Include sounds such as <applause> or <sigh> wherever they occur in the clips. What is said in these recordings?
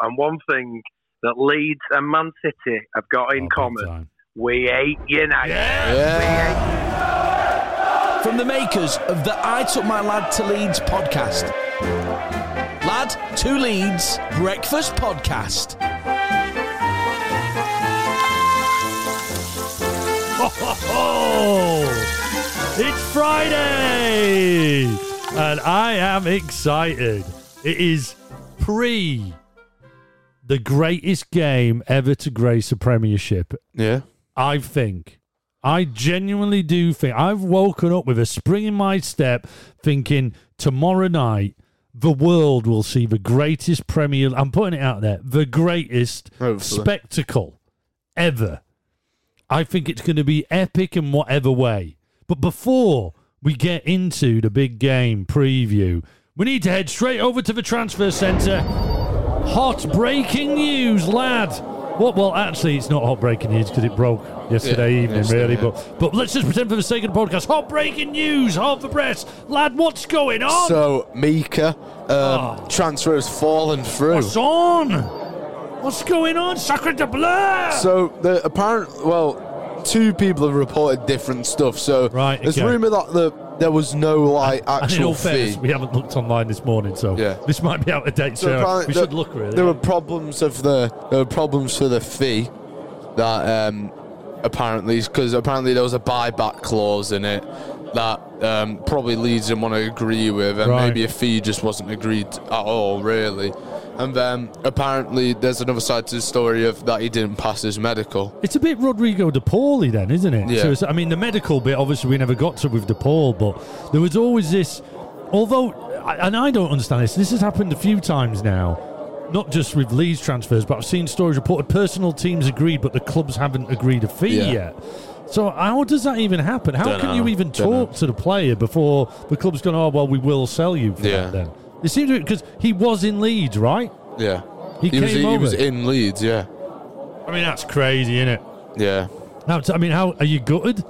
And one thing that Leeds and Man City have got in Oh, common: we hate United. Yeah. From the makers of the I Took My Lad to Leeds podcast. Lad to Leeds Breakfast Podcast. Oh, <laughs> it's Friday, and I am excited. It is pre the greatest game ever to grace a Premiership. Yeah. I think. I genuinely do think. I've woken up with a spring in my step, thinking tomorrow night the world will see the greatest Premier. I'm putting it out there. The greatest Hopefully. spectacle ever. I think it's going to be epic in whatever way. But before we get into the big game preview, we need to head straight over to the transfer centre. Hot breaking news, lad. What? Well, actually, it's not hot breaking news because it broke yesterday Yeah, evening, yesterday, really. yeah. But but let's just pretend for the sake of the podcast. Hot breaking news, half the press, lad. What's going on? So Mika, um, Oh. transfer has fallen through. What's on? What's going on? Sacre de bleu! So the apparent, well, two people have reported different stuff. So Right, there's okay. rumor that the there was no like and in actual all fairness, fee. we haven't looked online this morning, so Yeah. this might be out of date. So So we there- should look really. There were problems of the there were problems for the fee that um, apparently because apparently there was a buyback clause in it that um, probably Leeds didn't want to agree with, and Right. maybe a fee just wasn't agreed at all, really. And then apparently there's another side to the story of that he didn't pass his medical. It's a bit Rodrigo De Pauli then, isn't it? Yeah. So I mean, the medical bit, obviously, we never got to with De Paul, but there was always this. Although, and I don't understand this. This has happened a few times now, not just with Leeds transfers, but I've seen stories reported personal teams agreed, but the clubs haven't agreed a fee Yeah. yet. So how does that even happen? How Dunno, can you even talk to the player before the club's going? Oh well, we will sell you for Yeah. that. Then it seems because he was in Leeds, right? Yeah, He was came he over. was in Leeds. Yeah, I mean, that's crazy, isn't it? yeah. Now, I mean, how are you gutted?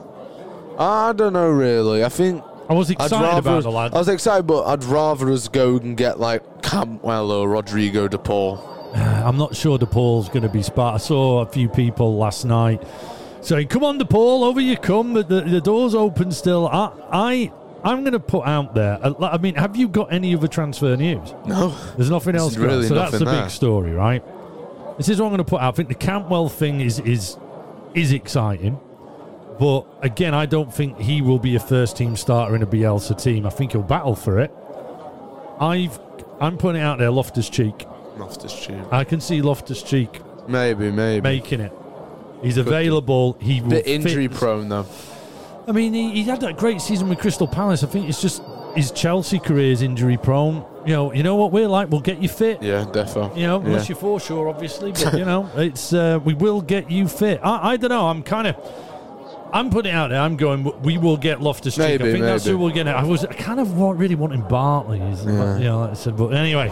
I don't know really. I think I was excited about us- the lad. I was excited, but I'd rather us go and get like Campwell or Rodrigo De Paul. <sighs> I'm not sure De Paul's going to be spot. I saw a few people last night saying, "Come on, DePaul, over you come." The, the, the door's open still. I, I, I'm going to put out there. uh, I mean, have you got any other transfer news? No, There's nothing else. really so that's the nothing big there. story, right? This is what I'm going to put out. I think the Campwell thing is is is exciting, but again, I don't think he will be a first team starter in a Bielsa team. I think he'll battle for it. I've I'm putting it out there, Loftus Cheek. Loftus Cheek. I can see Loftus Cheek Maybe, maybe. making it. He's available. He will Bit injury fit- prone though. I mean, he, he had that great season with Crystal Palace. I think it's just his Chelsea career is injury prone. You know, you know what we're like. We'll get you fit. Yeah, defo. You know, yeah. unless you're for sure, obviously. But <laughs> you know, it's uh, we will get you fit. I, I don't know. I'm kind of. I'm putting it out there. I'm going. We will get Loftus Cheek. I Maybe, think that's maybe. who we're getting. I was I kind of really wanting Bartley. Yeah. You know, like I said. But anyway,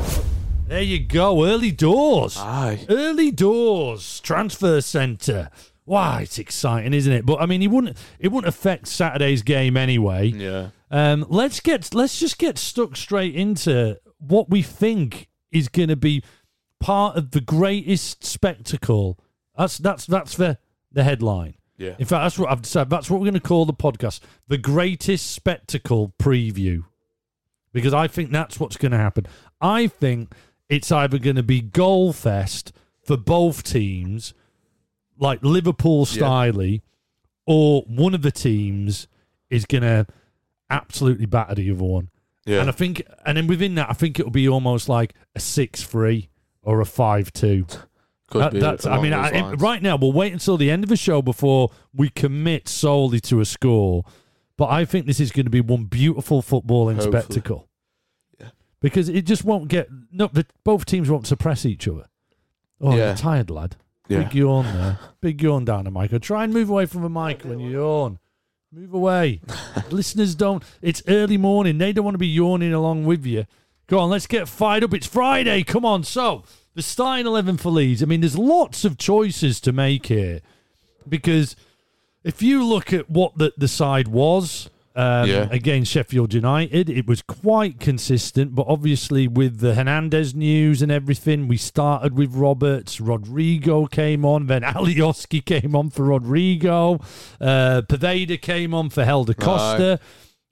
there you go. Early doors. Aye. Early doors transfer centre. Wow, it's exciting, isn't it? But I mean, it wouldn't it wouldn't affect Saturday's game anyway. Yeah. Um, let's get let's just get stuck straight into what we think is going to be part of the greatest spectacle. That's that's that's the the headline. Yeah. In fact, that's what I've decided. That's what we're going to call the podcast: the greatest spectacle preview, because I think that's what's going to happen. I think it's either going to be goal fest for both teams, like Liverpool styley, or one of the teams is going to absolutely batter the other one. Yeah. And I think, and then within that, I think it'll be almost like a six-three or a five-two. Could That- be. that's. I mean, I, right now we'll wait until the end of the show before we commit solely to a score. But I think this is going to be one beautiful footballing Hopefully. spectacle. Because it just won't get no. The, both teams won't suppress each other. Oh, Yeah. you're tired, lad. Yeah. Big yawn there. Big yawn down the mic. Try and move away from the mic when you yawn. Move away. <laughs> Listeners don't. It's early morning. They don't want to be yawning along with you. Go on, let's get fired up. It's Friday. Come on. So, the starting 11 for Leeds. I mean, there's lots of choices to make here because if you look at what the, the side was um, Yeah. against Sheffield United. It was quite consistent, but obviously with the Hernandez news and everything, we started with Roberts. Rodrigo came on, then <laughs> Alioski came on for Rodrigo. Uh, Poveda came on for Helder Costa.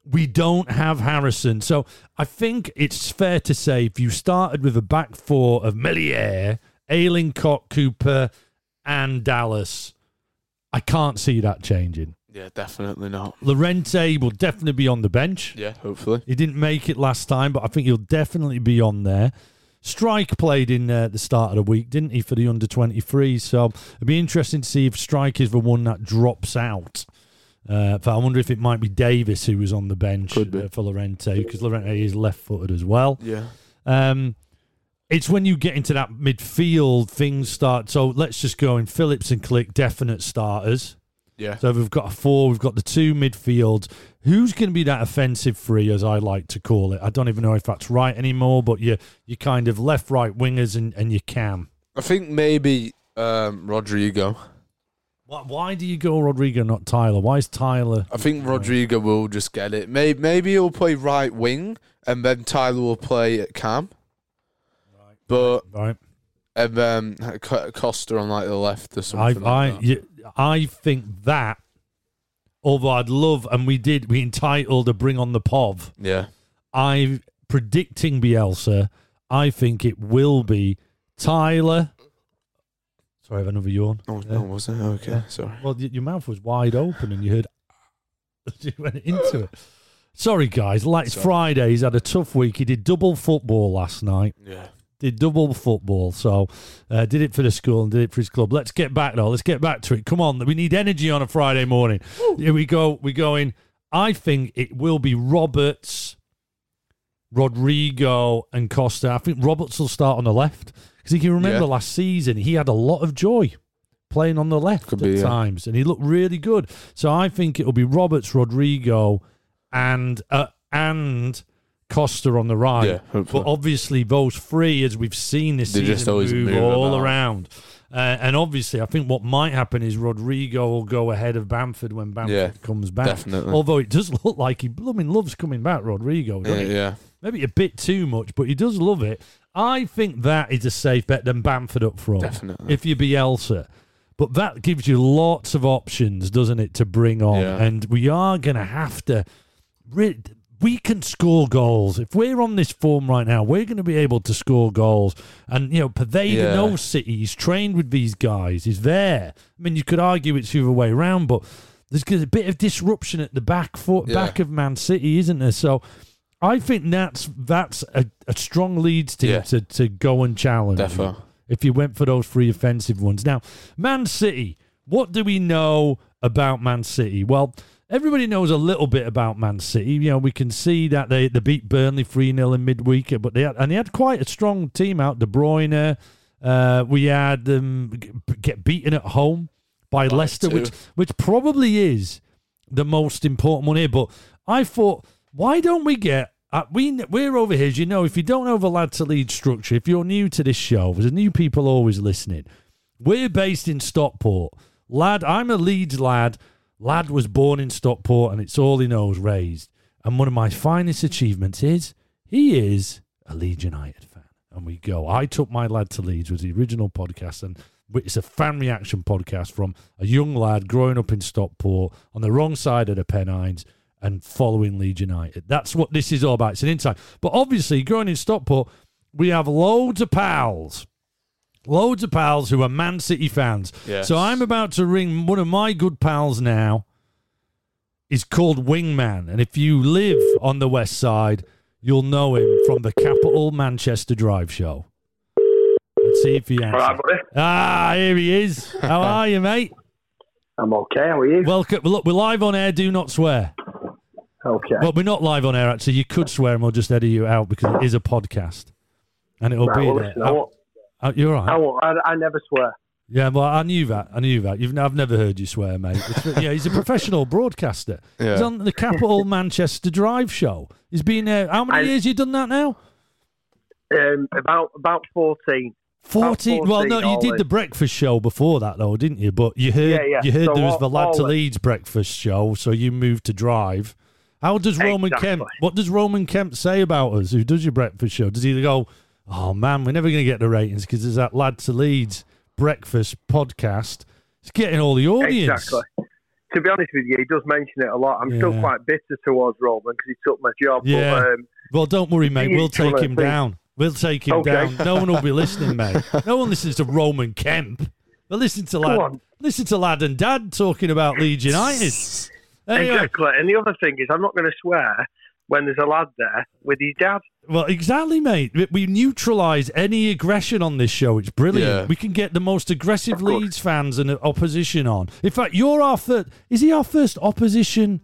We don't have Harrison. So I think it's fair to say if you started with a back four of Meslier, Ayling, Koch, Cooper, and Dallas, I can't see that changing. Yeah, definitely not. Llorente will definitely be on the bench. Yeah, hopefully. He didn't make it last time, but I think he'll definitely be on there. Struijk played in uh, the start of the week, didn't he, for the under 23? So it'd be interesting to see if Struijk is the one that drops out. Uh, but I wonder if it might be Davis who was on the bench be. uh, for Llorente because Llorente is left footed as well. Yeah. Um, it's when you get into that midfield, things start. So let's just go in Phillips and Klich, definite starters. Yeah. So we've got a four, we've got the two midfields. Who's going to be that offensive free, as I like to call it? I don't even know if that's right anymore, but you you kind of left, right wingers, and, and you can. I think maybe um, Rodrigo. Why, why do you go Rodrigo, not Tyler? Why is Tyler? I think Rodrigo will just get it. Maybe, maybe he'll play right wing, and then Tyler will play at cam. But Right, and then Costa on like the left or something. I like that. you- I think that. Although I'd love, and we did, we entitled a "Bring on the Pov." yeah. I'm predicting Bielsa. I think it will be Tyler. Sorry, I have another yawn. Oh, Yeah. oh, was it? Okay, sorry. Well, your mouth was wide open and you heard <laughs> you went into it. Sorry, guys. Like Sorry. Friday. He's had a tough week. He did double football last night. Yeah. Did double football. So uh, did it for the school and did it for his club. Let's get back though. Let's get back to it. Come on. We need energy on a Friday morning. Here we go. We're going. I think it will be Roberts, Rodrigo, and Costa. I think Roberts will start on the left because if you remember Yeah. last season, he had a lot of joy playing on the left Could at be, yeah. times, and he looked really good. So I think it'll be Roberts, Rodrigo, and uh, and Costa on the right. Yeah, hopefully. But obviously, those three, as we've seen this They season, just always move, move all about. around. Uh, and obviously, I think what might happen is Rodrigo will go ahead of Bamford when Bamford Yeah, comes back. definitely. Although it does <laughs> look like he blooming loves coming back, Rodrigo. Yeah, Doesn't he? yeah. Maybe a bit too much, but he does love it. I think that is a safe bet than Bamford up front. Definitely. If you be Elsa. But that gives you lots of options, doesn't it, to bring on? Yeah. And we are going to have to. Re- we can score goals. If we're on this form right now, we're going to be able to score goals. And, you know, Poveda Yeah. knows City. He's trained with these guys. He's there. I mean, you could argue it's the other way around, but there's a bit of disruption at the back foot, Yeah. back of Man City, isn't there? So I think that's that's a, a strong Leeds team Yeah. to, to go and challenge. Defo. If you went for those three offensive ones. Now, Man City, what do we know about Man City? Well, everybody knows a little bit about Man City. You know, we can see that they, they beat Burnley 3 0 in midweek, but they had, and they had quite a strong team out. De Bruyne, uh, we had them g- get beaten at home by Leicester, two. which which probably is the most important one here. But I thought, why don't we get? Uh, we we're over here, as you know. If you don't know the lad to lead structure, if you're new to this show, there's new people always listening. We're based in Stockport, lad. I'm a Leeds lad. Lad was born in Stockport, and it's all he knows. Raised, and one of my finest achievements is he is a Leeds United fan. And we go. I took my lad to Leeds was the original podcast, and it's a fan reaction podcast from a young lad growing up in Stockport on the wrong side of the Pennines and following Leeds United. That's what this is all about. It's an insight. But obviously, growing in Stockport, we have loads of pals. Loads of pals who are Man City fans. Yes. So I'm about to ring one of my good pals now. He's called Wingman. And if you live on the west side, you'll know him from the Capital Manchester Drive show. Let's see if he answers. All right, buddy. Ah, here he is. How <laughs> are you, mate? I'm okay. How are you? Welcome. Look, we're live on air. Do not swear. okay. Well, we're not live on air, actually. You could swear and we'll just edit you out because it is a podcast. And it'll right, be well, there. Listen, I, won't, Oh, you're right. won't, I, I never swear. Yeah, well, I knew that. I knew that. You've, I've never heard you swear, mate. It's, yeah, he's a professional broadcaster. Yeah. He's on the Capital <laughs> Manchester Drive show. He's been there. How many I- years you done that now? Um, about about fourteen. 14. Well, no, you did all the breakfast show before that, though, didn't you? But you heard Yeah, yeah. you heard So there was all- the Lad to all in. Leeds breakfast show, so you moved to Drive. How does Roman Exactly. Kemp? What does Roman Kemp say about us? Who does your breakfast show? Does he go, "Oh man, we're never going to get the ratings because there's that lad to Leeds breakfast podcast. It's getting all the audience." Exactly. To be honest with you, he does mention it a lot. I'm still quite bitter towards Roman because he took my job. Yeah. But, um, Well, don't worry, mate. We'll take him down. We'll take him Okay. down. No one will be <laughs> listening, mate. No one listens to Roman Kemp. But listen to lad. Listen to lad and dad talking about Leeds United. <laughs> Anyway, Exactly. And the other thing is, I'm not going to swear when there's a lad there with his dad. Well, exactly, mate. We- We neutralise any aggression on this show. It's brilliant. Yeah. We can get the most aggressive Of. Leeds fans and opposition on. In fact, you're our first. Is he our first opposition?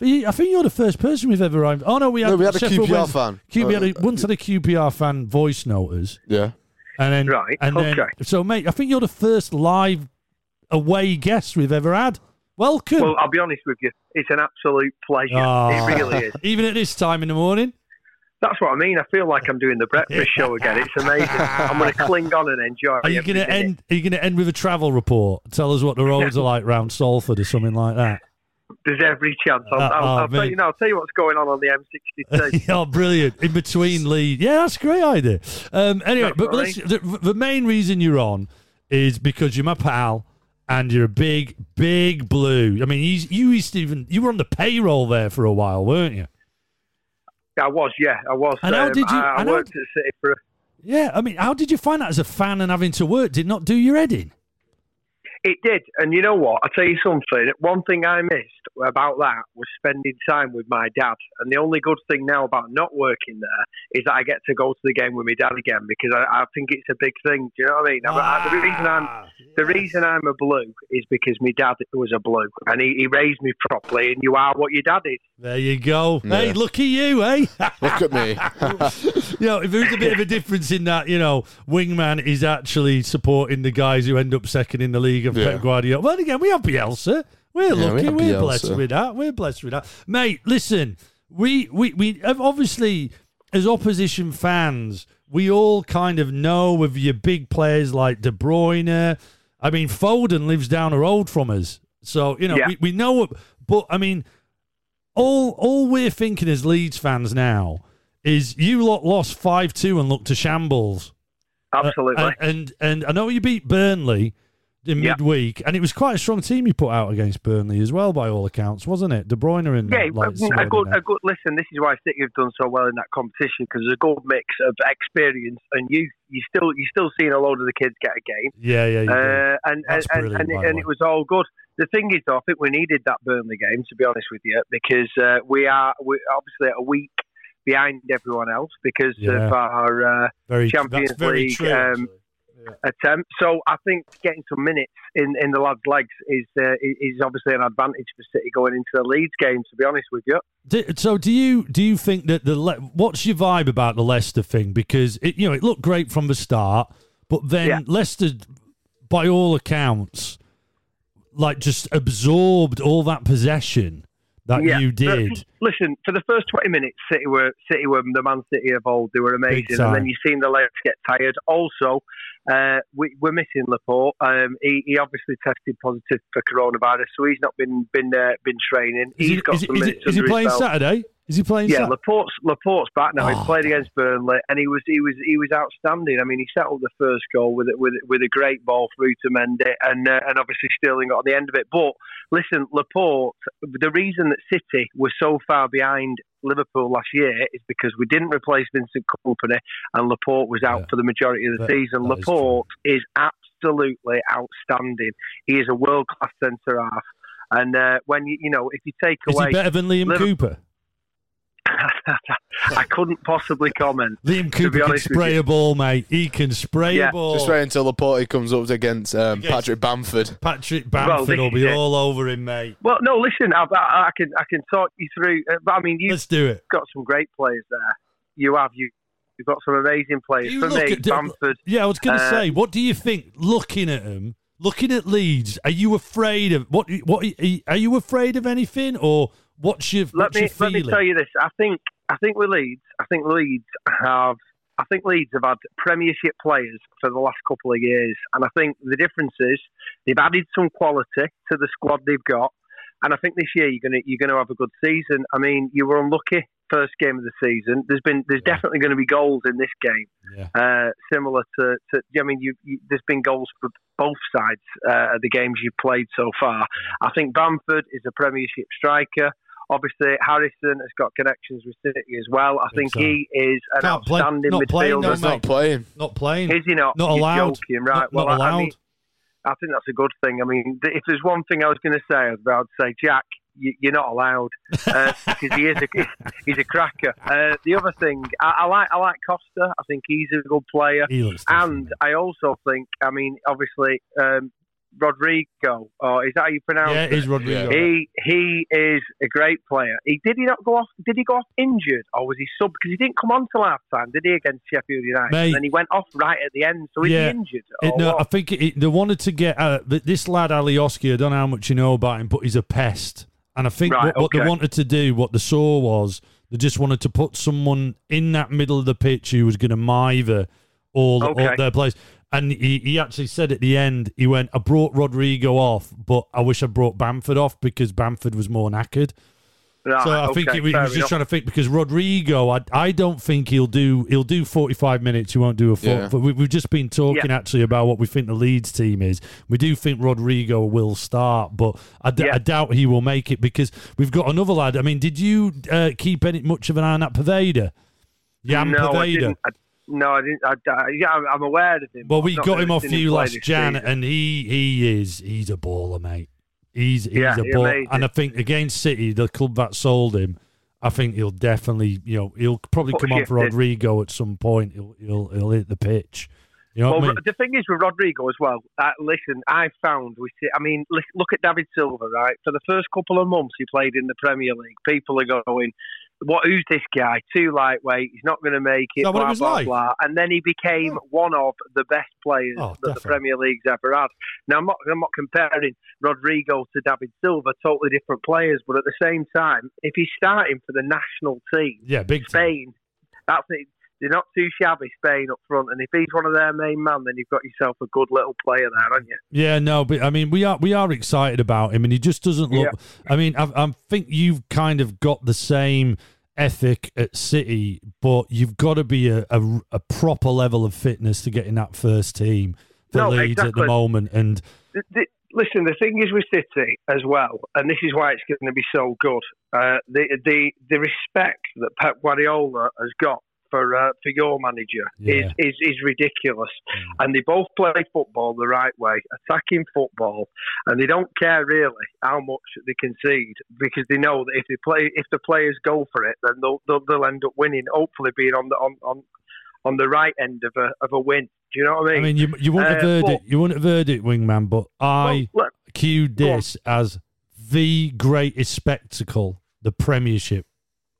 I think you're the first person we've ever. arrived. Oh no, we had, No, we had a Sheffield QPR Wednesday- fan. Q- we had a, Uh, once had a QPR fan voice noters. Yeah. and then Right, and then okay. so mate, I think you're the first live away guest we've ever had. Welcome. Well, I'll be honest with you, it's an absolute pleasure. Ah. It really is. <laughs> Even at this time in the morning. That's what I mean. I feel like I'm doing the breakfast <laughs> show again. It's amazing. I'm going <laughs> to cling on and enjoy. It. Are you going to end? Are you going to end with a travel report? Tell us what the roads are like round Salford or something like that. There's every chance. I'll, Uh, I'll, oh, I'll tell you now. I'll tell you what's going on on the M62. oh, brilliant! In between lead, yeah, that's a great idea. Um, anyway, That's but the, the main reason you're on is because you're my pal and you're a big, big blue. I mean, he's, you used to even you were on the payroll there for a while, weren't you? I was, yeah, I was. And how Um, did you- I, I and how worked at City for. Yeah, I mean, how did you find that as a fan and having to work? Did not do your head in? It did, and you know what? I'll tell you something. One thing I missed about that was spending time with my dad. And the only good thing now about not working there is that I get to go to the game with my dad again because I, I think it's a big thing. Do you know what I mean? I- I- the reason I'm Ah, the reason I'm a blue is because my dad was a blue, and he, he raised me properly. And you are what your dad is. There you go. Hey, Yeah. look at you, eh? <laughs> Look at me. <laughs> you know, if there's a bit of a difference in that, you know, Wingman is actually supporting the guys who end up second in the league of Yeah. Pep Guardiola. Well, again, we have Bielsa. We're Yeah, we lucky. We are Bielsa. blessed with that. We're blessed with that, mate. Listen, we we we have obviously as opposition fans, we all kind of know of your big players like De Bruyne. I mean, Foden lives down the road from us, so you know Yeah. we, we know. But I mean, all all we're thinking as Leeds fans now is you lot lost five two and looked to shambles. Uh, Absolutely. and, and and I know you beat Burnley in Yeah. midweek, and it was quite a strong team you put out against Burnley as well, by all accounts, wasn't it? De Bruyne and Yeah, like, a good, in there. a good. Listen, this is why City have done so well in that competition because there's a good mix of experience and you. You still, you still seeing a load of the kids get a game, yeah, yeah, uh, and and, and, by and, it was all good. The thing is, though, I think we needed that Burnley game to be honest with you because uh, we are we obviously a week behind everyone else because Yeah. of our uh, very Champions League, true, um, actually. attempt. So I think getting some minutes in, in the lads' legs is uh, is obviously an advantage for City going into the Leeds game. To be honest with you. Do, so do you do you think that the Le- what's your vibe about the Leicester thing? Because it you know it looked great from the start, but then Yeah. Leicester, by all accounts, like just absorbed all that possession that Yeah, you did. Listen, for the first twenty minutes, City were City were the Man City of old. They were amazing, and then you seen the legs get tired. Also, uh, we, we're missing Laporte. Um, he, he obviously tested positive for coronavirus, so he's not been been uh, been training. Is He's he, got is he- some is he- minutes is he under his playing. Saturday? Is he playing? Yeah? Laporte's Laporte's back now. Oh. He played against Burnley, and he was he was he was outstanding. I mean, he settled the first goal with it with with a great ball through to Mendy, and uh, and obviously Sterling got on the end of it. But listen, Laporte. The reason that City were so far behind Liverpool last year is because we didn't replace Vincent Kompany, and Laporte was out Yeah. for the majority of the That- season. that is Laporte is, absolutely outstanding. He is a world class centre half. And uh, when you you know if you take Is away he better than Liam Liverpool- Cooper? <laughs> I couldn't possibly comment. Liam Cooper can honest spray a ball, mate. He can spray Yeah. a ball. Just wait until the party comes up against um, Against- Patrick Bamford. Patrick Well, Bamford this will be is all over him, mate. Well, no, listen, I, I, I can I can talk you through. Uh, but I mean, you've Let's do it. got some great players there. You have you. You've got some amazing players. You For me, at- Bamford. Yeah, I was going to Uh, say, what do you think? Looking at him, looking at Leeds, are you afraid of what? What are you afraid of anything, or what's your Let me your let me tell you this. I think I think with Leeds, I think Leeds have. I think Leeds have had Premiership players for the last couple of years, and I think the difference is they've added some quality to the squad they've got. And I think this year you're gonna you're gonna have a good season. I mean, you were unlucky first game of the season. There's been there's Yeah. definitely going to be goals in this game, Yeah. uh, similar to, to I mean, you, you, there's been goals for both sides uh, of the games you've played so far. I think Bamford is a Premiership striker. Obviously, Harrison has got connections with City as well. I Think think so. he is an Can't play- outstanding not playing, midfielder. no, not playing. Not playing. Is he not? Not You're allowed. Joking, right? Not, well, not I- allowed. I mean, I think that's a good thing. I mean, if there's one thing I was going to say, I would say, Jack, you, you're not allowed uh, <laughs> because he is a he's a cracker. Uh, the other thing, I, I like I like Costa. I think he's a good player, he looks and I also think, I mean, obviously, um, Rodrigo, or is that how you pronounce yeah, it? it is Rodrigo. He he is a great player. He did he not go off? Did he go off injured, or was he sub? Because he didn't come on till half time, did he? Against Sheffield United, Mate. and then he went off right at the end. So is Yeah. he injured? It- no, what? I think it, they wanted to get uh, this lad Alioski. I don't know how much you know about him, but he's a pest. And I think Right, what, what they wanted to do, what they saw was they just wanted to put someone in that middle of the pitch who was going to mither all, all their players. And he, he actually said at the end, he went, I brought Rodrigo off, but I wish I brought Bamford off because Bamford was more knackered. Right, So I think okay, he, was fair just enough. trying to think because Rodrigo, I, I don't think he'll do he'll do forty five minutes. He won't do a full. Yeah. But we, we've just been talking Yeah. actually about what we think the Leeds team is. We do think Rodrigo will start, but I, d- Yeah. I doubt he will make it because we've got another lad. I mean, did you uh, keep any much of an eye on that Poveda? Jan no, I Poveda. didn't. I, no, I didn't. I, I, yeah, I'm- aware of him. Well, we got him off you last Jan, season. and he he is he's a baller, mate. He's he's Yeah, a he baller, and I think against City, the club that sold him, I think he'll definitely you know he'll probably come on for. Rodrigo at some point. He'll he'll, he'll hit the pitch. You know Well, I mean? the thing is with Rodrigo as well. Uh, listen, I found we. I mean, look at David Silva, right? For the first couple of months he played in the Premier League, people are going, "What? Who's this guy? Too lightweight. He's not going to make it." What it blah blah like? blah. And then he became oh. one of the best players Oh, that the. Premier League's ever had. Now, I'm not, I'm not comparing Rodrigo to David Silva, totally different players, but at the same time, if he's starting for the national team, yeah, big. Spain, that's it. They're not too shabby, Spain up front. And if he's one of their main men, then you've got yourself a good little player there, haven't you? Yeah, no, but I mean, we are we are excited about him, and he just doesn't look. I mean, I, I think you've kind of got the same ethic at City, but you've got to be a, a, a proper level of fitness to get in that first team for No, Leeds at the moment. And The, the, listen, the thing is with City as well, and this is why it's going to be so good. Uh, the the the respect that Pep Guardiola has got for uh, for your manager Yeah. is, is is ridiculous. And they both play football the right way, attacking football, and they don't care really how much they concede because they know that if they play if the players go for it, then they'll they'll, they'll end up winning. Hopefully, being on the on. on on the right end of a of a win. Do you know what I mean? I mean? you you wouldn't have Uh, heard but- it. You wouldn't have heard it, wingman. But I Well, look, cued this as the greatest spectacle the Premiership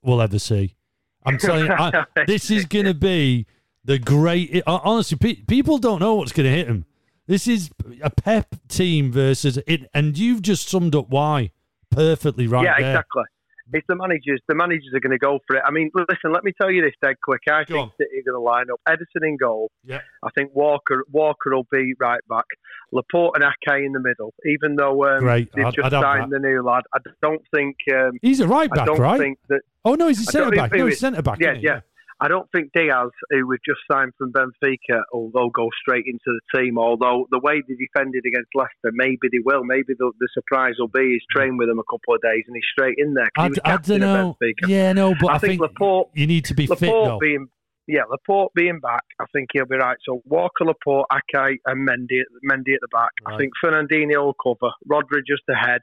will ever see. I'm telling you, I, <laughs> this is going to be the great. Honestly, pe- people don't know what's going to hit them. This is a Pep team versus it, and you've just summed up why perfectly right yeah, there. exactly. It's the managers. The managers are going to go for it. I mean, listen. Let me tell you this dead quick. I Go think on. City are going to line up Ederson in goal. Yeah. I think Walker Walker will be right back. Laporte and Ake in the middle. Even though um, they've I'd- just I'd signed the new lad, I don't think. Um, He's a right I back, don't right? think that. oh no, he's a centre back. No, he's centre back. Yeah, yeah. I don't think Dias, who was just signed from Benfica, will, go straight into the team. Although the way they defended against Leicester, maybe they will. Maybe the, the surprise will be he's trained with them a couple of days and he's straight in there. I, was I don't know. Yeah, no, but I, I think think Laporte- you need to be fit though. Laporte being yeah, Laporte being back, I think he'll be right. So Walker, Laporte, Ake, and Mendy, Mendy at the back. Right. I think Fernandinho will cover. Rodri just ahead.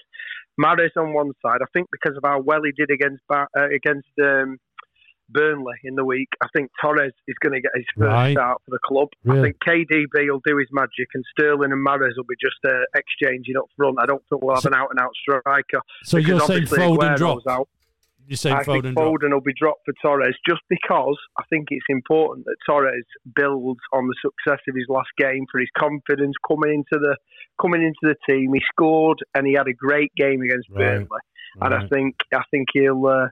Mahrez on one side. I think because of how well he did against uh, against um, Burnley in the week, I think Torres is going to get his first Right. start for the club. Really? I think KDB will do his magic, and Sterling and Mahrez will be just uh, exchanging up front. I don't think we'll have an out and out striker. So you're saying Foden dropped? out. You're saying I Foden think? Foden will be dropped for Torres just because I think it's important that Torres builds on the success of his last game for his confidence coming into the coming into the team. He scored and he had a great game against Right. Burnley, and I think I think he'll. Uh,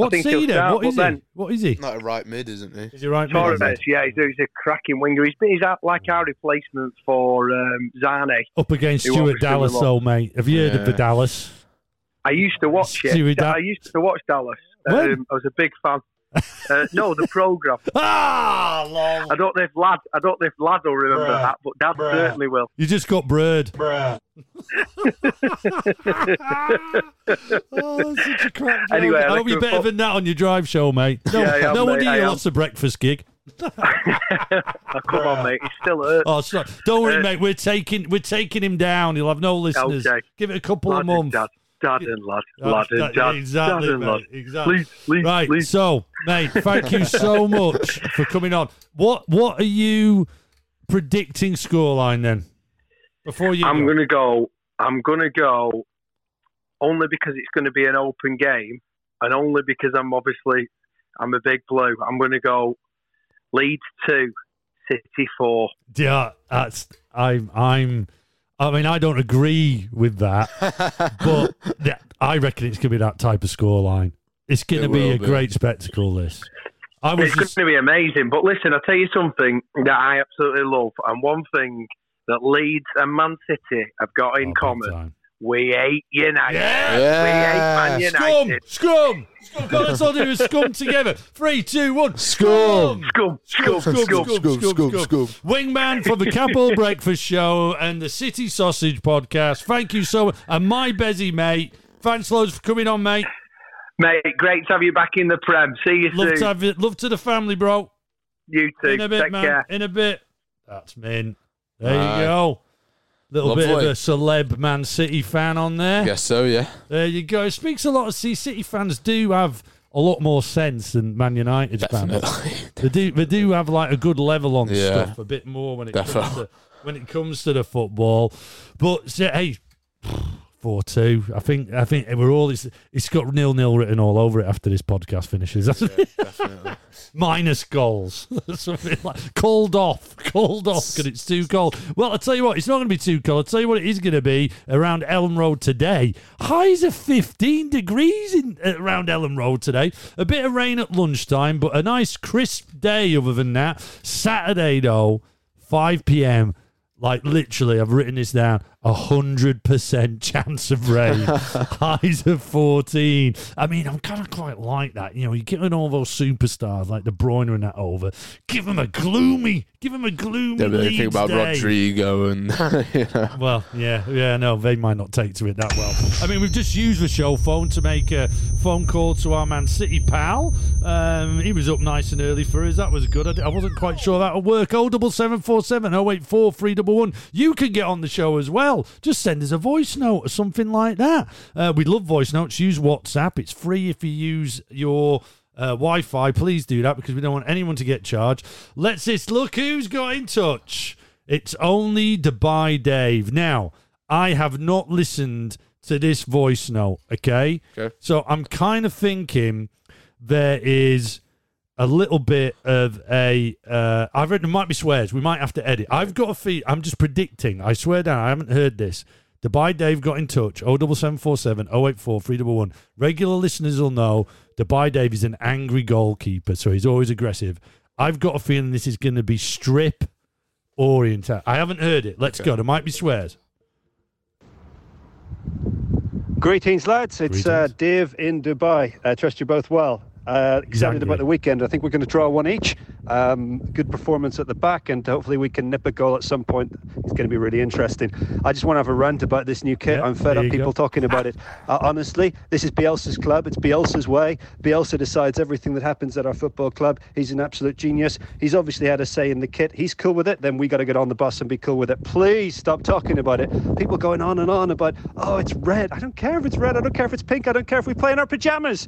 What's think he he'll then? start, What but is then- he? What is he? Not a right mid, isn't he? Is he right? mid? Torres, yeah, he's, he's a cracking winger. He's, he's like our replacement for um, Sané. Up against Stuart Dallas, we though, mate. Have you heard of the Dallas? I used to watch See it. that- I used to watch Dallas. When? Um, I was a big fan. Uh, no, the program. <laughs> Ah, lol. I don't know if lad. I don't know if lad will remember Bruh. that, but Dad Bruh. certainly will. You just got bird. Bruh. <laughs> oh, that's such a crap joke. Anyway, I hope you're better than that on your drive show, mate. No, <laughs> Yeah, am, no wonder mate, you lost a breakfast gig. Oh, come on, mate. It still hurts. Oh, sorry. don't worry, Uh, mate. We're taking we're taking him down. He'll have no listeners. Okay. Give it a couple lad of months. And lad. Lad and dad. exactly, dad mate, exactly. Please, please, Right. please. So, mate, thank you so <laughs> much for coming on. What What are you predicting scoreline then? Before you, I'm go. going to go. I'm going to go only because it's going to be an open game, and only because I'm obviously I'm a big blue. I'm going to go Leeds two, City four. Yeah, that's I'm I'm. I mean, I don't agree with that, <laughs> but yeah, I reckon it's going to be that type of scoreline. It's going to be a be. great spectacle. This. I was It's going to be amazing. But listen, I'll tell you something that I absolutely love, and one thing that Leeds and Man City have got in Oh, common: time. We hate United. Yeah. We hate Man Yeah. Scum, scum, scum. God, let's all do is scum together. Three, two, one. Scum. Scum, scum, scum, Scum, scum, scum, scum. Wingman for the Capital <laughs> Breakfast Show and the City Sausage Podcast. Thank you so much. And my Bezzy, mate. Thanks loads for coming on, mate. Mate, great to have you back in the Prem. See you Love soon. to have you. Love to the family, bro. you too. In a bit, Take man. care. In a bit. That's min. There Aye. you go. Little bit of a celeb Man City fan on there. Guess so, yeah. There you go. It speaks a lot of see City fans do have a lot more sense than Man United fans. They do they do have like a good level on Yeah. stuff, a bit more when it comes to when it comes to the football. But hey, four two. I think I think we're all it's, it's got nil nil written all over it after this podcast finishes. <laughs> Definitely. Minus goals, <laughs> something like called off, called off because it's too cold. Well, I'll tell you what, it's not going to be too cold. I'll tell you what it is going to be around Elland Road today. Highs of 15 degrees in uh, around Elland Road today. A bit of rain at lunchtime, but a nice crisp day other than that. Saturday though, 5 p.m. Like literally, I've written this down. A hundred percent chance of rain. <laughs> Highs of fourteen. I mean, I'm kind of quite like that. You know, you're giving all those superstars like De Bruyne and that over. Give them a gloomy. Give them a gloomy. Don't really think about day. Rodrigo and <laughs> know. Well, yeah, yeah, no, they might not take to it that well. I mean, we've just used the show phone to make a phone call to our Man City pal. Um, he was up nice and early for us. That was good. I wasn't quite sure that would work. Oh, double seven four seven oh eight four three double one. You can get on the show as well. Just send us a voice note or something like that. Uh, we love voice notes. Use WhatsApp. It's free if you use your uh, Wi-Fi. Please do that because we don't want anyone to get charged. Let's just look who's got in touch. It's only Dubai Dave. Now, I have not listened to this voice note, okay? Okay. So I'm kind of thinking there is a little bit of a. Uh, I've read there might be swears. We might have to edit. I've got a feel. I'm just predicting. I swear down. I haven't heard this. Dubai Dave got in touch. Oh double seven four seven oh eight four three double one. Regular listeners will know Dubai Dave is an angry goalkeeper, so he's always aggressive. I've got a feeling this is going to be strip oriented. I haven't heard it. Let's go. There might be swears. Greetings, lads. It's uh, Dave in Dubai. I trust you're both well. Uh, excited Exactly. about the weekend. I think we're going to draw one each. Um, good performance at the back, and hopefully we can nip a goal at some point. It's going to be really interesting. I just want to have a rant about this new kit. Yeah, I'm fed up people go. talking about it. Uh, honestly, this is Bielsa's club. It's Bielsa's way. Bielsa decides everything that happens at our football club. He's an absolute genius. He's obviously had a say in the kit. He's cool with it. Then we got to get on the bus and be cool with it. Please stop talking about it. People going on and on about, oh, it's red. I don't care if it's red. I don't care if it's pink. I don't care if we play in our pajamas.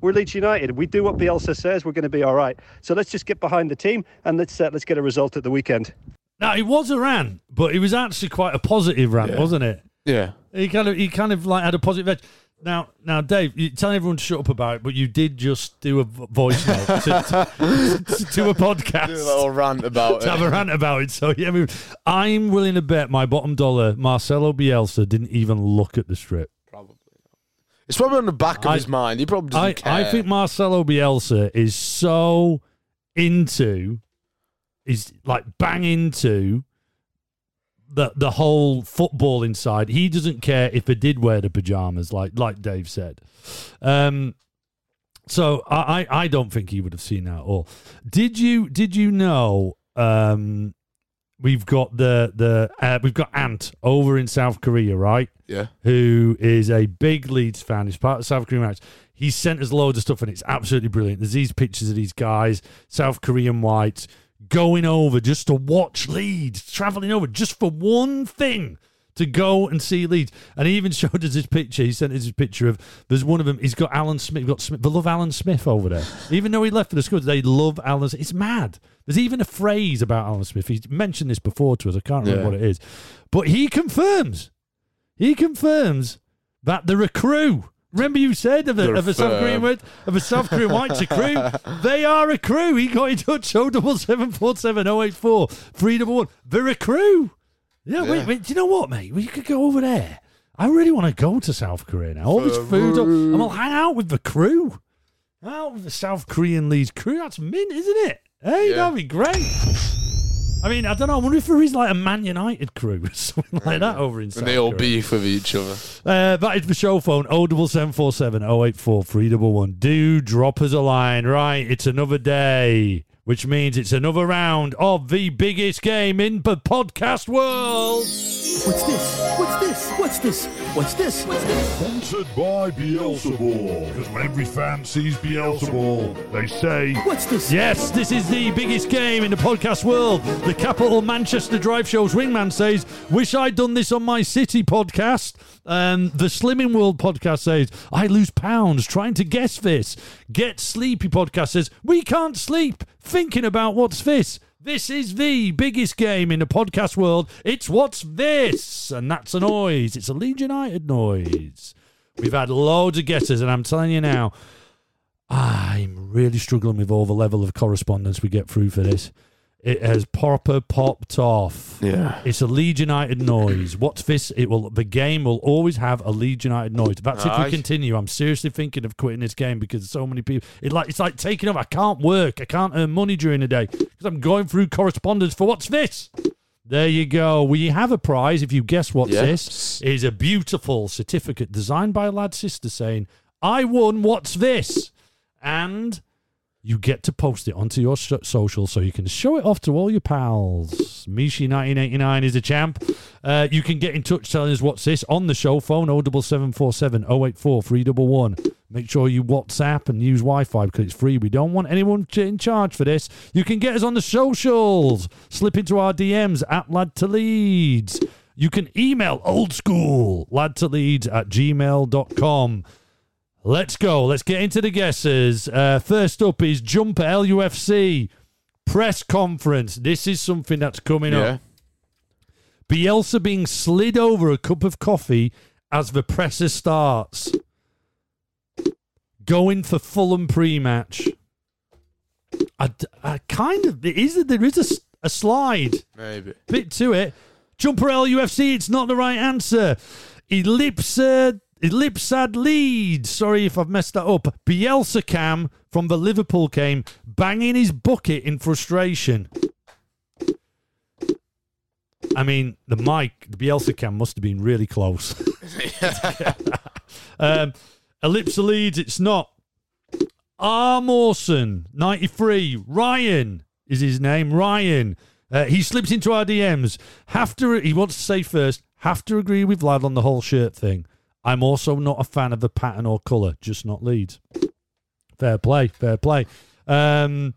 We're Leeds United. We do what Bielsa says. We're going to be all right. So let's just get behind the team and let's uh, let's get a result at the weekend. Now it was a rant, but it was actually quite a positive rant, Yeah. wasn't it? Yeah. He kind of he kind of like had a positive edge. Now, now, Dave, you tell everyone to shut up about it, but you did just do a voice note to, to, to a podcast. Do a little rant about to have a it. rant about it. So yeah, I mean, I'm willing to bet my bottom dollar Marcelo Bielsa didn't even look at the strip. It's probably on the back of I- his mind. He probably doesn't I, care. I think Marcelo Bielsa is so into, is like bang into the the whole football inside. He doesn't care if they did wear the pajamas, like like Dave said. Um, so I, I I don't think he would have seen that at all. Did you did you know? Um, we've got the the uh, we've got Ant over in South Korea, right? Yeah. who is a big Leeds fan. He's part of South Korean Whites. He sent us loads of stuff and it's absolutely brilliant. There's these pictures of these guys, South Korean whites, going over just to watch Leeds, traveling over just for one thing. To go and see Leeds, and he even <laughs> showed us his picture. He sent us his picture of. There's one of them. He's got Alan Smith. Got Smith. They love Alan Smith over there. <laughs> Even though he left for the school, they love Alan. It's mad. There's even a phrase about Alan Smith. He's mentioned this before to us. I can't remember Yeah. what it is, but he confirms he confirms that they're a crew. Remember you said of a, of a South. Korean of a South Korean white's a crew. <laughs> They are a crew. He got in touch. Oh double seven four seven oh eight four three double one. They're a crew. Yeah, Wait, Yeah. wait. Do you know what, mate? We could go over there. I really want to go to South Korea now. All this food, and we'll hang out with the crew. Out with the South Korean Leeds crew. That's mint, isn't it? Hey, Yeah. that'd be great. I mean, I don't know. I wonder if there is like a Man United crew or <laughs> something like that over in South Korea. And they all Korea. beef with each other. Uh, that is the show phone 07747 084 311. Do drop us a line. Right, it's another day, which means it's another round of the biggest game in the podcast world. What's this? What's this? What's this? What's this? What's this? Sponsored by Beelzebul. Because when every fan sees Beelzebul, they say, What's this? Yes, this is the biggest game in the podcast world. The Capital Manchester Drive Show's wingman says, Wish I'd done this on my city podcast. Um, the Slimming World podcast says, I lose pounds trying to guess this. Get Sleepy podcast says, We can't sleep thinking about what's this. This is the biggest game in the podcast world. It's what's this? And that's a noise. It's a Leeds United noise. We've had loads of guesses, and I'm telling you now, I'm really struggling with all the level of correspondence we get through for this. It has proper popped off. Yeah. It's a Leeds United noise. What's this? It will. The game will always have a Leeds United noise. That's if we continue. I'm seriously thinking of quitting this game because so many people. It like it's like taking over. I can't work. I can't earn money during the day because I'm going through correspondence for what's this. There you go. We have a prize if you guess what's Yes. this. It is a beautiful certificate designed by a lad sister saying, "I won. What's this?" and you get to post it onto your sh- social so you can show it off to all your pals. Mishi1989 is a champ. Uh, you can get in touch telling us what's this on the show phone 07747 084 311. Make sure you WhatsApp and use Wi Fi because it's free. We don't want anyone in charge for this. You can get us on the socials. Slip into our DMs at Lad to Leeds. You can email old school lad to leeds at gmail.com. Let's go. Let's get into the guesses. Uh, first up is Jumper LUFC press conference. This is something that's coming Yeah. up. Bielsa being slid over a cup of coffee as the presser starts. Going for Fulham pre-match. I, I kind of there is a, there is a, a slide Maybe. bit to it. Jumper LUFC, it's not the right answer. Ellipsa, Ellipsad lead. Sorry if I've messed that up. Bielsa Cam from the Liverpool game, banging his bucket in frustration. I mean, the mic, the Bielsa Cam must have been really close. <laughs> um, Ellipsa leads, it's not. R. Mawson, 93. Ryan is his name. Ryan. Uh, he slips into our DMs. Have to, he wants to say first, have to agree with Lad on the whole shirt thing. I'm also not a fan of the pattern or colour, just not Leeds. Fair play, fair play. Um,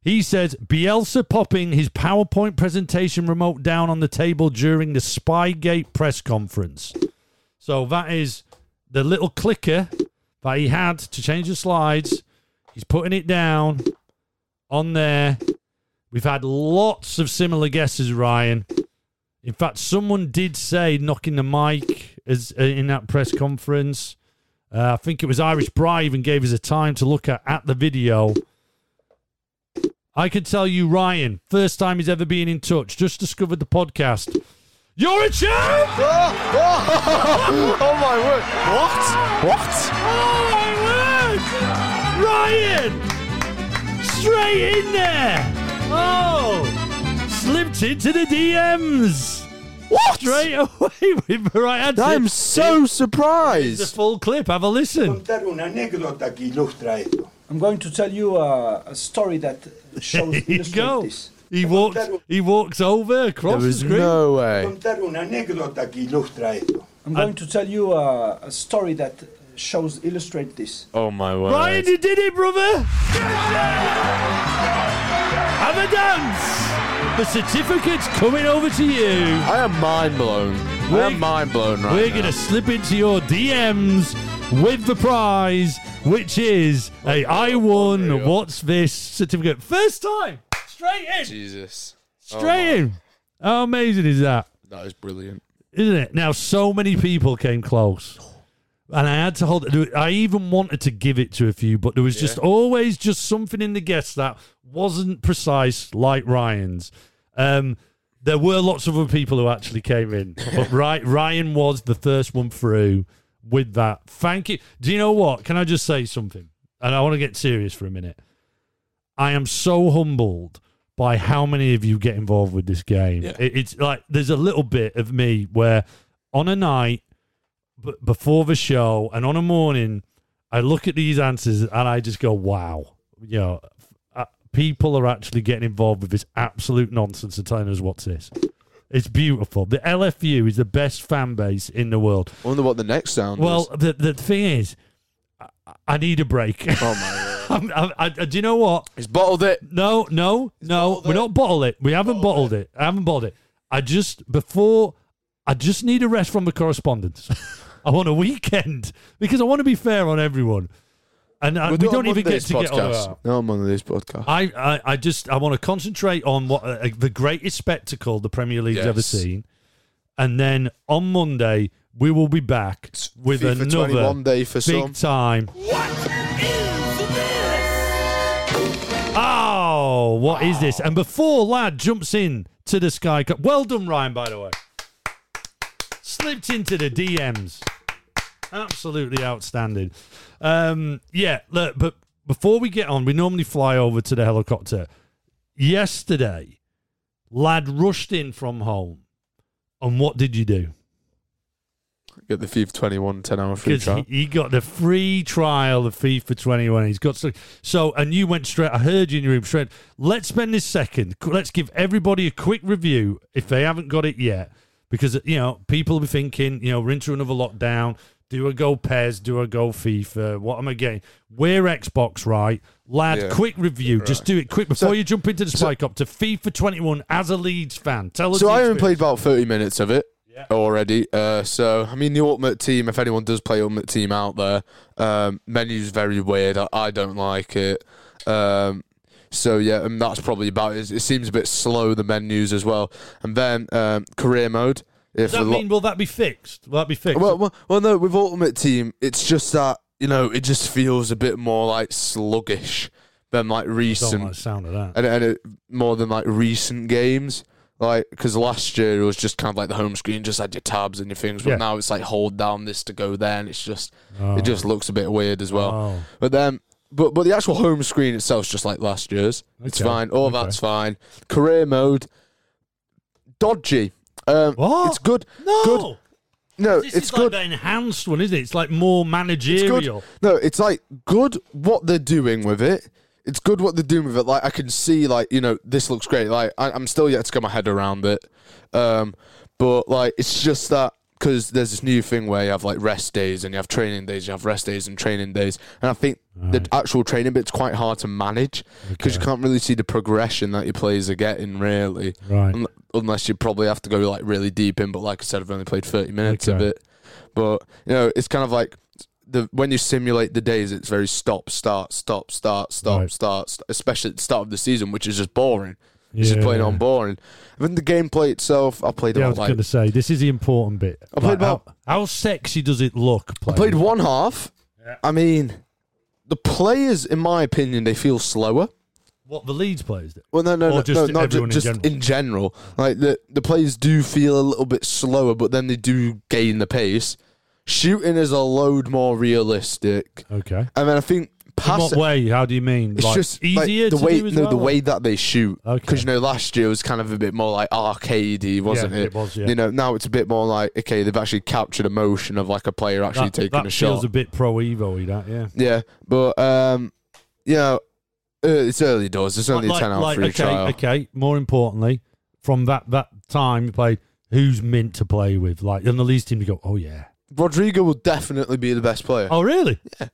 he says Bielsa popping his PowerPoint presentation remote down on the table during the Spygate press conference. So that is the little clicker that he had to change the slides. He's putting it down on there. We've had lots of similar guesses, Ryan. In fact, someone did say knocking the mic as uh, in that press conference. Uh, I think it was Irish Bry even gave us a time to look at at the video. I can tell you, Ryan, first time he's ever been in touch, just discovered the podcast. You're a champ! <laughs> Oh my word! What? What? Oh my word! Ryan! Straight in there! Oh! Slipped into the DMs! What? Straight away <laughs> with the right answer. I'm so Here's the surprised. full clip. Have a listen. contar una anécdota que ilustra esto. I'm going to tell you a, a story that shows Here you go. this. He walks. He walks over across There the is screen. no way. Contar una anécdota que ilustra esto. I'm going to tell you a, a story that shows illustrate this. Oh my word. Ryan, you did it, brother. Have a dance. The certificate's coming over to you. I am mind blown. I We're- am mind blown right We're going to slip into your DMs with the prize, which is a oh, I oh, won. What's this certificate? First time, straight in, Jesus. straight oh, in. How amazing is that? That is brilliant. isn't it? Now, so many people came close, and I had to hold it. I even wanted to give it to a few, but there was just always just something in the guess that wasn't precise, like Ryan's. Um, there were lots of other people who actually came in, but <laughs> right, Ryan was the first one through with that. Thank you. Do you know what? Can I just say something? And I want to get serious for a minute. I am so humbled by how many of you get involved with this game. Yeah. It- it's like there's a little bit of me where on a night b- before the show and on a morning, I look at these answers and I just go, wow. You know, uh, people are actually getting involved with this absolute nonsense and telling us what's this. It's beautiful. The LFU is the best fan base in the world. I wonder what the next sound Well, is. the the thing is, I, I need a break. Oh my <laughs> I, I, do you know what? He's bottled it. No, no, no. We're it. not bottled it. We haven't bottled it. I haven't bottled it. I just before I just need a rest from the correspondence. <laughs> I want a weekend <laughs> because I want to be fair on everyone, and uh, We'll do it don't even get Monday's to get all that. No, I'm on this podcast. I, I, I just I want to concentrate on what uh, the greatest spectacle the Premier League's ever seen, and then on Monday we will be back with FIFA another 21 day for big some. time. What is this? Oh, what is this? And before lad jumps in to the Sky Cup, well done, Ryan. By the way, slipped into the DMs. Absolutely outstanding. Um, yeah, look, but before we get on, we normally fly over to the helicopter. Yesterday, lad rushed in from home, and what did you do? Get the FIFA 21 10 hour free trial. he, he got the free trial of FIFA 21. He's got so, so, and you went straight. I heard you in your room straight. Let's spend this second. Let's give everybody a quick review if they haven't got it yet, because you know people will be thinking, you know, we're into another lockdown. Do I go PES? Do I go FIFA? What am I getting? We're Xbox, right? Lad, Yeah. quick review. Just do it quick before So- you jump into the spike up to FIFA 21 as a Leeds fan. Tell us. So I only played about 30 minutes of it already. Uh, so, I mean, the Ultimate Team, if anyone does play Ultimate Team out there, um, menu's very weird. I, I don't like it. Um, so, yeah, and that's probably about it. It seems a bit slow, the menus as well. And then um, career mode. If Does that lo- mean will that be fixed? Will that be fixed? well, well, well, no, with Ultimate Team, it's just that, you know, it just feels a bit more like sluggish than like I don't recent like the sound of that. and, and it, more than like recent games. Like, because last year it was just kind of like the home screen, just had your tabs and your things, but Yeah. now it's like hold down this to go there, and it's just Oh. it just oh. looks a bit weird as well. Oh. But then, but but the actual home screen itself is just like last year's. It's fine, all okay. that's fine. Career mode, dodgy. Um, What? It's good. No, Good. No, this it's is good. like the enhanced one, isn't it? It's like more It's managerial. good. No, it's like good what they're doing with it. It's good what they're doing with it. Like I can see, like you know, this looks great. Like I, I'm still yet to get my head around it. Um, but like it's just that because there's this new thing where you have like rest days and you have training days, you have rest days and training days, and I think the actual training bit's quite hard to manage because you can't really see the progression that your players are getting really. Right. Un- Unless you probably have to go like really deep in, but like I said, I've only played 30 minutes of it. But you know, it's kind of like the when you simulate the days, it's very stop, start, stop, start, stop, Right. start, st- especially at the start of the season, which is just boring. Just Yeah. plain on boring. And then the gameplay itself, I played Yeah, I was like going to say this is the important bit. I played how, about- how sexy does it look? I played one half. I mean, the players, in my opinion, they feel slower. what the Leeds players did. Well, no, no, Or no, just no, not ju- everyone in just general? in general. Like the the players do feel a little bit slower, but then they do gain the pace. Shooting is a load more realistic, Okay. and then I think pass. what way? How do you mean? It's like, just like, easier the to way do as no well, the or- way that they shoot. Okay. Because you know last year was kind of a bit more like arcadey, wasn't Yeah, it? it was, yeah. You know now it's a bit more like okay, they've actually captured emotion of like a player actually that, taking that a shot. feels a bit pro Evo, that yeah. yeah, but um, you know, uh, it's early doors. It's only like, ten out like, a okay, trial. okay. More importantly, from that that time you played, who's mint to play with? Like, and the least team to go, oh yeah, Rodrigo will definitely be the best player. oh really? Yeah.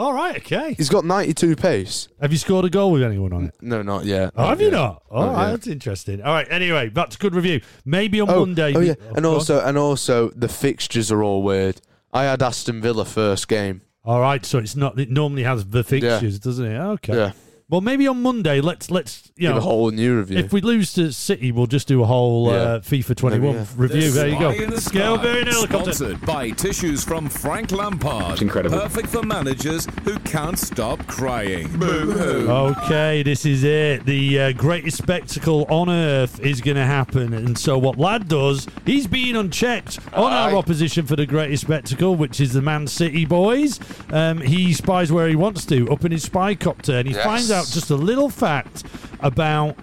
All right, okay. He's got 92 pace. Have you scored a goal with anyone on it? No, not yet. Oh, have you not? All Not right, yet. that's interesting. All right, anyway, that's a good review. Maybe on Oh, Monday. oh yeah, and also and also the fixtures are all weird. I had Aston Villa first game. All right, so it's not. It normally has the fixtures, doesn't it? Okay. Yeah, Well, maybe on Monday. Let's let's you give know. a whole new review. If we lose to City, we'll just do a whole Yeah. uh, FIFA 21 Maybe, yeah. review. There you go. Fly in the Scale Sky, bearing helicopter. Sponsored by tissues from Frank Lampard. It's incredible. Perfect for managers who can't stop crying. Boo hoo. Okay, this is it. The uh, greatest spectacle on earth is going to happen. And so, what Lad does, he's being unchecked on our Aye. opposition for the greatest spectacle, which is the Man City boys. Um, he spies where he wants to, up in his spy copter, and he Yes. finds out just a little fact about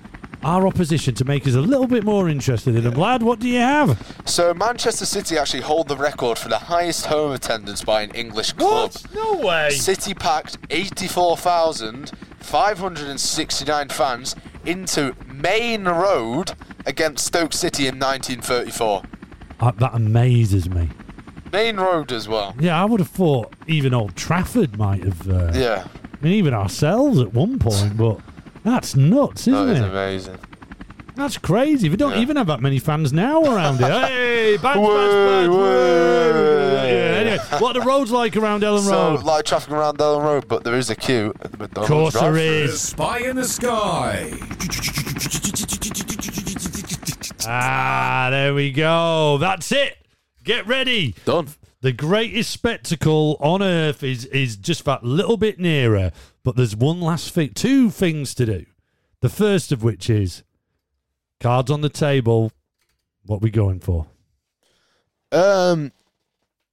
our opposition to make us a little bit more interested in them. Lad, what do you have? so Manchester City actually hold the record for the highest home attendance by an English club. No way. City packed 84,569 fans into Maine Road against Stoke City in 1934. Uh, that amazes me. Maine Road as well. Yeah, I would have thought even Old Trafford might have. Uh, Yeah, I mean, even ourselves at one point, but that's nuts, isn't is it? amazing. That's crazy. We don't Yeah. even have that many fans now around here. <laughs> Hey, bang, Way, bang, bang, way. Yeah, anyway, what are the roads like around Elland So, Road? like traffic around Elland Road, but there is a queue at the McDonald's. Of course there drive-thru. Spy in the sky. Ah, there we go. That's it. Get ready. Done. The greatest spectacle on earth is is just that little bit nearer, but there's one last thing, two things to do. The first of which is cards on the table. What we going for? Um,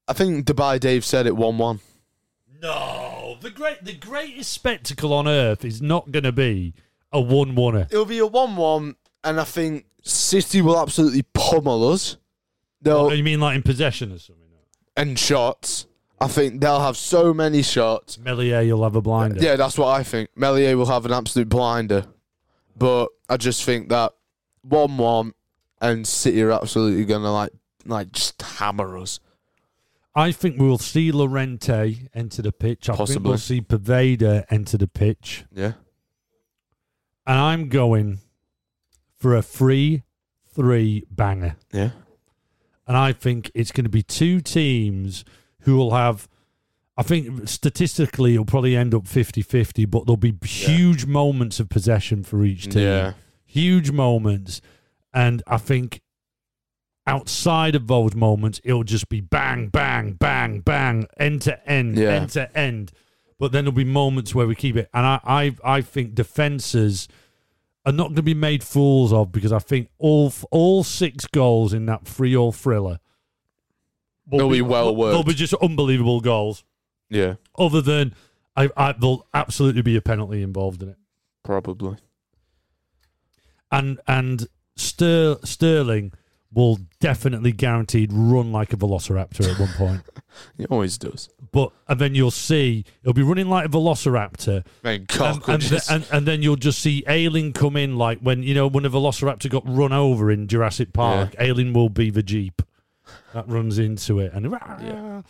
I think Dubai Dave said it one-one. No, the great the greatest spectacle on earth is not going to be a one-oneer. It'll be a one-one, and I think City will absolutely pummel us. They'll Oh, you mean like in possession or something? And shots. I think they'll have so many shots. Meslier, you'll have a blinder. Yeah, that's what I think. Meslier will have an absolute blinder, but I just think that one-one and City are absolutely gonna like like just hammer us. I think we'll see Llorente enter the pitch. I think Possibly. we'll see Poveda enter the pitch. Yeah. And I'm going for a free three banger. Yeah. And I think it's going to be two teams who will have, I think statistically it'll probably end up 50 50, but there'll be huge moments of possession for each team. Yeah. Huge moments. And I think outside of those moments, it'll just be bang, bang, bang, bang, end to end, Yeah. end to end. But then there'll be moments where we keep it. And I, I, I think defenses are not going to be made fools of because I think all all six goals in that free all thriller will be well worked. They'll be just unbelievable goals. Yeah. Other than I, I, there'll absolutely be a penalty involved in it. Probably. and and Ster- Sterling will definitely guaranteed run like a velociraptor at one <laughs> point. He always does. But and then you'll see he'll be running like a velociraptor, and, and, and, and then you'll just see Ayling come in like when you know when a velociraptor got run over in Jurassic Park. Ayling will be the jeep that runs into it, and yeah.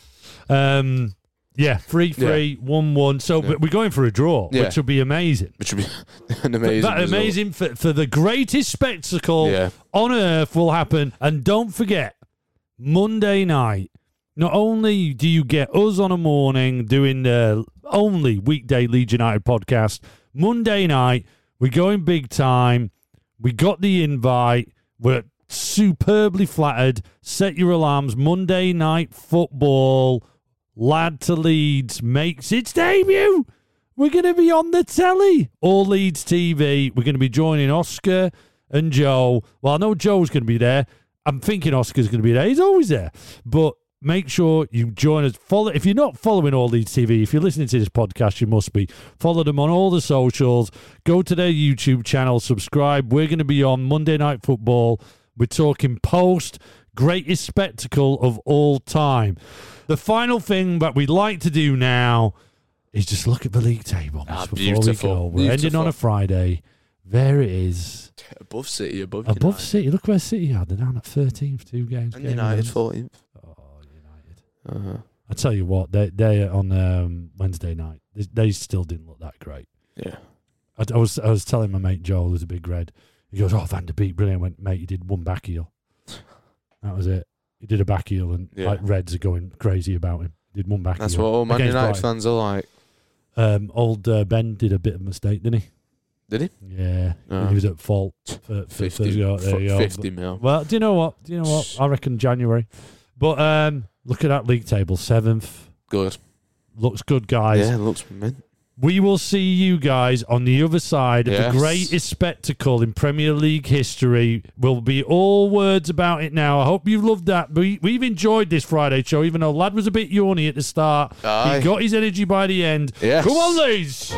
um, yeah, three three one one. So Yeah. but we're going for a draw, Yeah. which will be amazing. Which would be <laughs> an amazing. that result. amazing for, for the greatest spectacle Yeah. on earth will happen. And don't forget, Monday night, not only do you get us on a morning doing the only weekday Leeds United podcast, Monday night, we're going big time. We got the invite. We're superbly flattered. Set your alarms. Monday night football. Lad to Leeds makes its debut. We're going to be on the telly. All Leeds TV. We're going to be joining Oscar and Joe. Well, I know Joe's going to be there. I'm thinking Oscar's going to be there. He's always there. But make sure you join us. Follow if you're not following All Leeds TV, if you're listening to this podcast, you must be. Follow them on all the socials. Go to their YouTube channel, subscribe. We're going to be on Monday Night Football. We're talking post greatest spectacle of all time. The final thing that we'd like to do now is just look at the league table Ah, before beautiful, we go. We're ending on a Friday. There it is. Above City, above Above United. City. Look where City are. They're down at 13th, two games. And game United wins. 14th. Oh, United. Uh-huh. I tell you what, they they on um, Wednesday night. They, they still didn't look that great. Yeah. I, I was I was telling my mate Joel, who's a big red. He goes, "Oh, Van der Beek, brilliant." I went, mate, he did one back heel. That was it. He did a back heel, and Yeah. like Reds are going crazy about him. Did one back That's heel. what all Man against United Brighton. fans are like. Um, old uh, Ben did a bit of a mistake, didn't he? Did he? Yeah, Oh. he was at fault for, for 50, first go. There you go. 50 mil. Well, do you know what? Do you know what? I reckon January. But um, look at that league table, seventh. Good. Looks good, guys. Yeah, looks mint. We will see you guys on the other side of Yes. the greatest spectacle in Premier League history. Will be all words about it now. I hope you've loved that. We, we've enjoyed this Friday show, even though Lad was a bit yawny at the start. Aye. He got his energy by the end. Yes. Come on, Leeds.